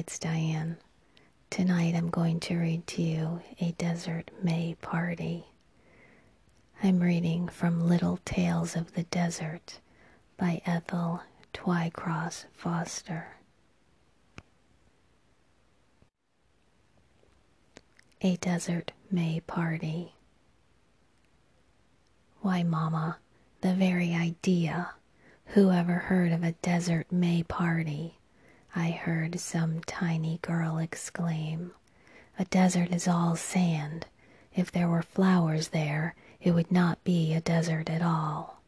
it's Diane. Tonight I'm going to read to you A Desert May Party. I'm reading from Little Tales of the Desert by Ethel Twycross Foster. A Desert May Party. Why, Mamma, the very idea! Who ever heard of a desert May party? I heard some tiny girl exclaim. A desert is all sand. If there were flowers there, it would not be a desert at all.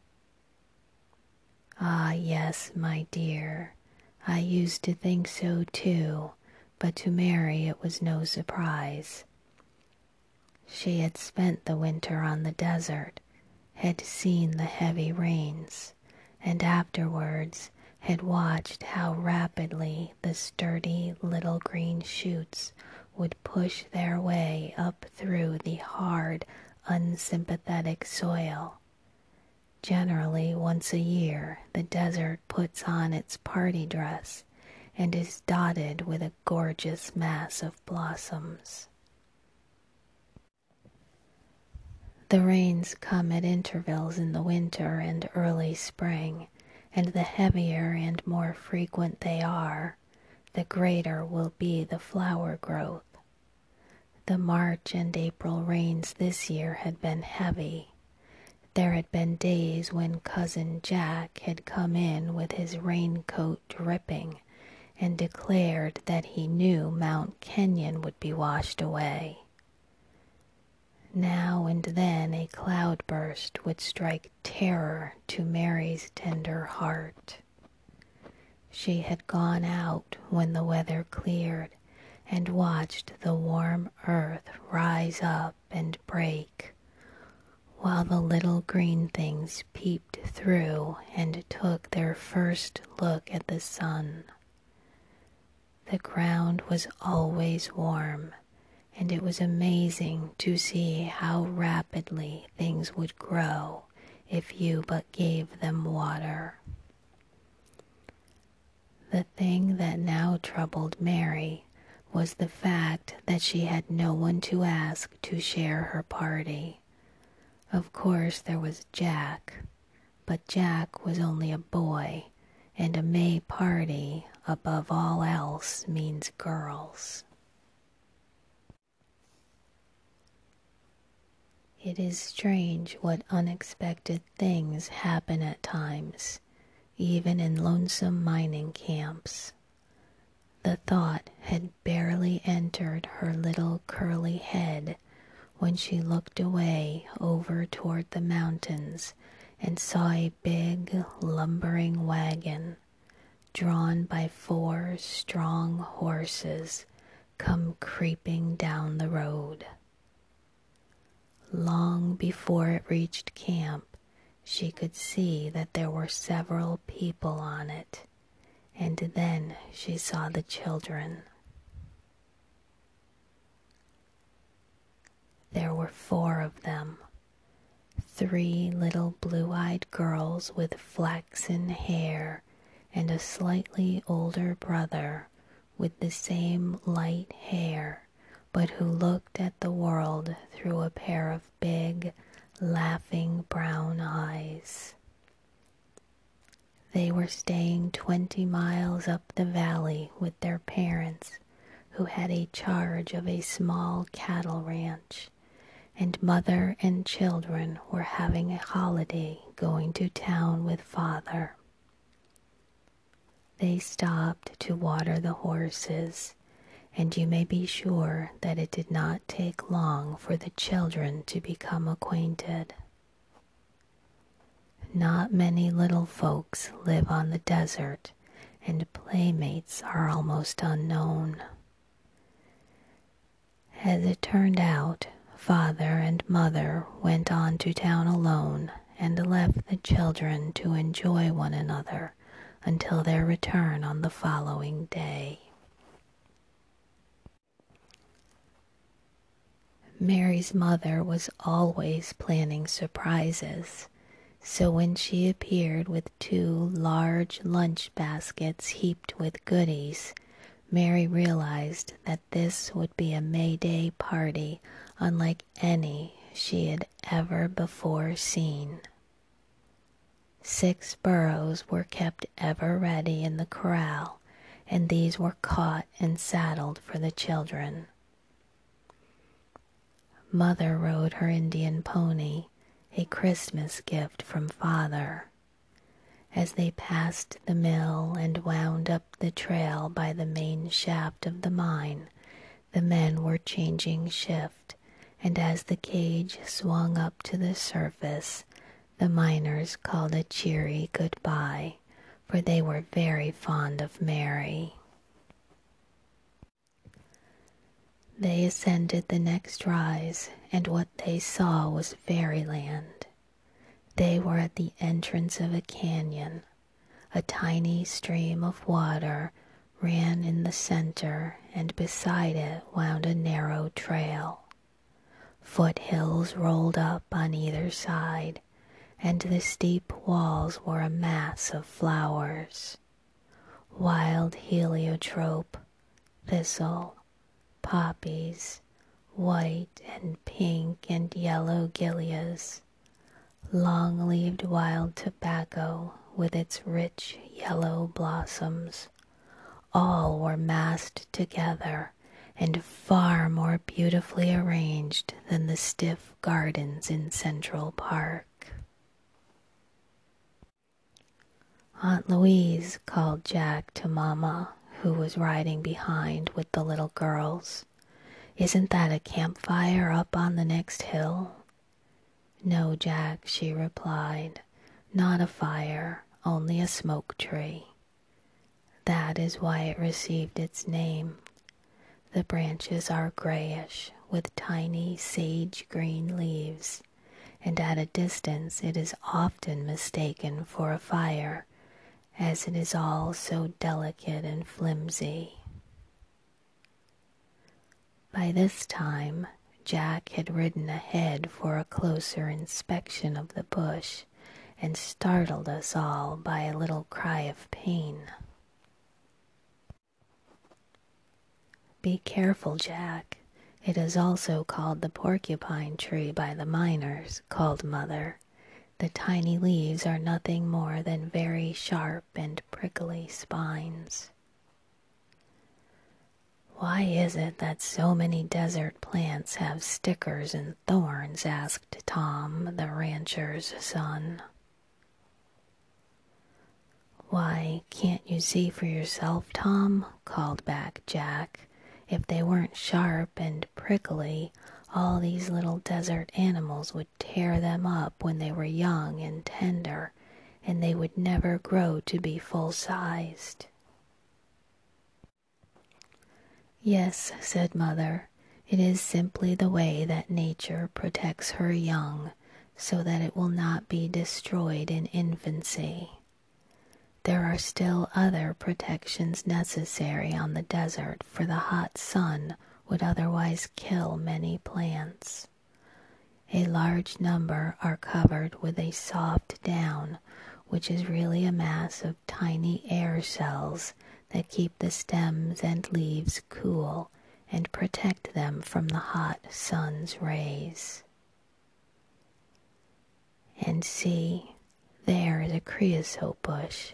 Ah, yes, my dear, I used to think so too, but to Mary it was no surprise. She had spent the winter on the desert, had seen the heavy rains, and afterwards had watched how rapidly the sturdy little green shoots would push their way up through the hard, unsympathetic soil. Generally, once a year, the desert puts on its party dress and is dotted with a gorgeous mass of blossoms. The rains come at intervals in the winter and early spring, and the heavier and more frequent they are, the greater will be the flower growth. The March and April rains this year had been heavy. There had been days when Cousin Jack had come in with his raincoat dripping and declared that he knew Mount Kenyon would be washed away. Now and then a cloudburst would strike terror to Mary's tender heart. She had gone out when the weather cleared and watched the warm earth rise up and break, while the little green things peeped through and took their first look at the sun. The ground was always warm and it was amazing to see how rapidly things would grow if you but gave them water. The thing that now troubled Mary was the fact that she had no one to ask to share her party. Of course, there was Jack, but Jack was only a boy, and a May party, above all else, means girls. It is strange what unexpected things happen at times, even in lonesome mining camps. The thought had barely entered her little curly head when she looked away over toward the mountains and saw a big lumbering wagon drawn by four strong horses come creeping down the road. Long before it reached camp, she could see that there were several people on it, and then she saw the children. There were four of them, three little blue-eyed girls with flaxen hair and a slightly older brother with the same light hair but who looked at the world through a pair of big, laughing brown eyes. They were staying twenty miles up the valley with their parents, who had a charge of a small cattle ranch, and mother and children were having a holiday going to town with father. They stopped to water the horses and you may be sure that it did not take long for the children to become acquainted. Not many little folks live on the desert, and playmates are almost unknown. As it turned out, father and mother went on to town alone and left the children to enjoy one another until their return on the following day. Mary's mother was always planning surprises, so when she appeared with two large lunch baskets heaped with goodies, Mary realized that this would be a May Day party unlike any she had ever before seen. Six burros were kept ever ready in the corral, and these were caught and saddled for the children. Mother rode her Indian pony, a Christmas gift from father. As they passed the mill and wound up the trail by the main shaft of the mine, the men were changing shift, and as the cage swung up to the surface, the miners called a cheery goodbye, for they were very fond of Mary. They ascended the next rise, and what they saw was fairyland. They were at the entrance of a canyon. A tiny stream of water ran in the center, and beside it wound a narrow trail. Foothills rolled up on either side, and the steep walls were a mass of flowers. Wild heliotrope, thistle, poppies, white and pink and yellow gilias, long-leaved wild tobacco with its rich yellow blossoms, all were massed together and far more beautifully arranged than the stiff gardens in Central Park. Aunt Louise called Jack to Mamma who was riding behind with the little girls. Isn't that a campfire up on the next hill? No, Jack, she replied. Not a fire, only a smoke tree. That is why it received its name. The branches are grayish with tiny sage green leaves, and at a distance it is often mistaken for a fire as it is all so delicate and flimsy. By this time, Jack had ridden ahead for a closer inspection of the bush and startled us all by a little cry of pain. Be careful, Jack. It is also called the porcupine tree by the miners, called Mother. The tiny leaves are nothing more than very sharp and prickly spines. Why is it that so many desert plants have stickers and thorns? asked Tom, the rancher's son. Why, can't you see for yourself, Tom? called back Jack. If they weren't sharp and prickly, all these little desert animals would tear them up when they were young and tender, and they would never grow to be full sized. Yes, said Mother, it is simply the way that nature protects her young so that it will not be destroyed in infancy. There are still other protections necessary on the desert, for the hot sun would otherwise kill many plants. A large number are covered with a soft down, which is really a mass of tiny air cells that keep the stems and leaves cool and protect them from the hot sun's rays. And see, there is a creosote bush.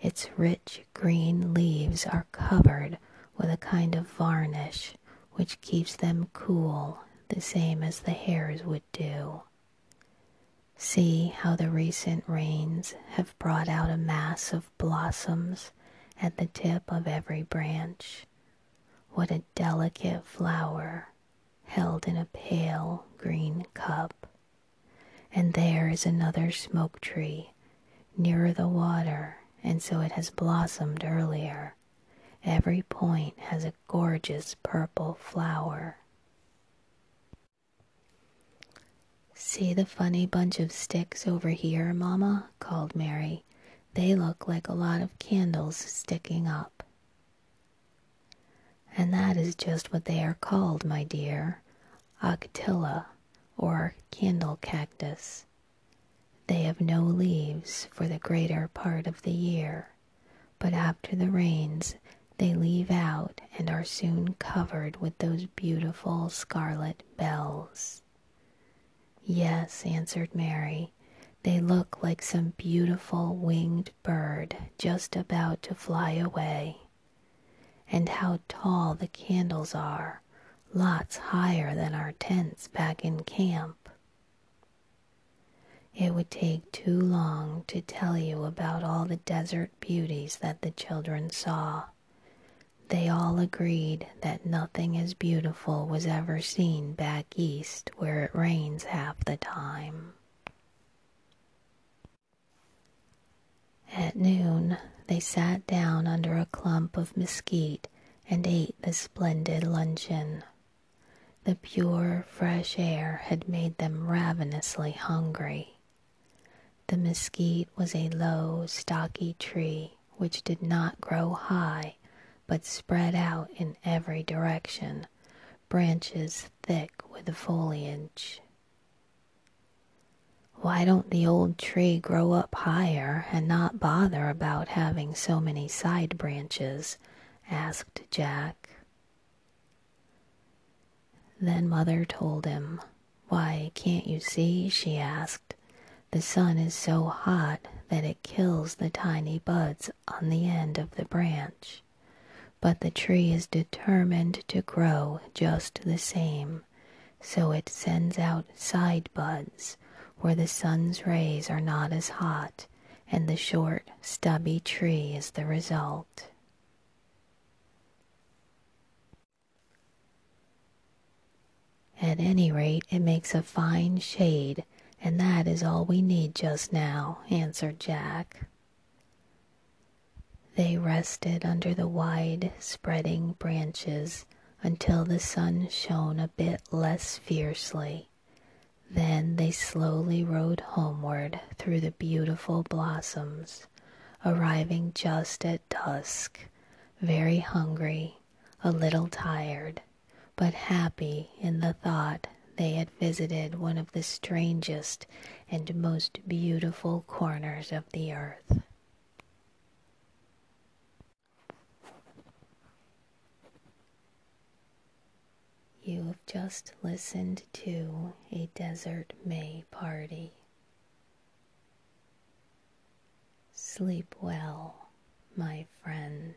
Its rich green leaves are covered with a kind of varnish which keeps them cool the same as the hairs would do. See how the recent rains have brought out a mass of blossoms at the tip of every branch. What a delicate flower held in a pale green cup. And there is another smoke tree nearer the water, and so it has blossomed earlier. Every point has a gorgeous purple flower. See the funny bunch of sticks over here, Mamma? called Mary. They look like a lot of candles sticking up. And that is just what they are called, my dear, octilla, or candle cactus. They have no leaves for the greater part of the year, but after the rains they leave out and are soon covered with those beautiful scarlet bells. Yes, answered Mary, they look like some beautiful winged bird just about to fly away. And how tall the candles are, lots higher than our tents back in camp. It would take too long to tell you about all the desert beauties that the children saw. They all agreed that nothing as beautiful was ever seen back east where it rains half the time. At noon, they sat down under a clump of mesquite and ate the splendid luncheon. The pure, fresh air had made them ravenously hungry. The mesquite was a low, stocky tree which did not grow high but spread out in every direction, branches thick with foliage. Why don't the old tree grow up higher and not bother about having so many side branches? asked Jack. Then Mother told him. Why, can't you see? she asked. The sun is so hot that it kills the tiny buds on the end of the branch but the tree is determined to grow just the same, so it sends out side buds where the sun's rays are not as hot, and the short, stubby tree is the result. At any rate, it makes a fine shade, and that is all we need just now, answered Jack. They rested under the wide spreading branches until the sun shone a bit less fiercely. Then they slowly rode homeward through the beautiful blossoms, arriving just at dusk, very hungry, a little tired, but happy in the thought they had visited one of the strangest and most beautiful corners of the earth. You have just listened to a Desert May party. Sleep well, my friend.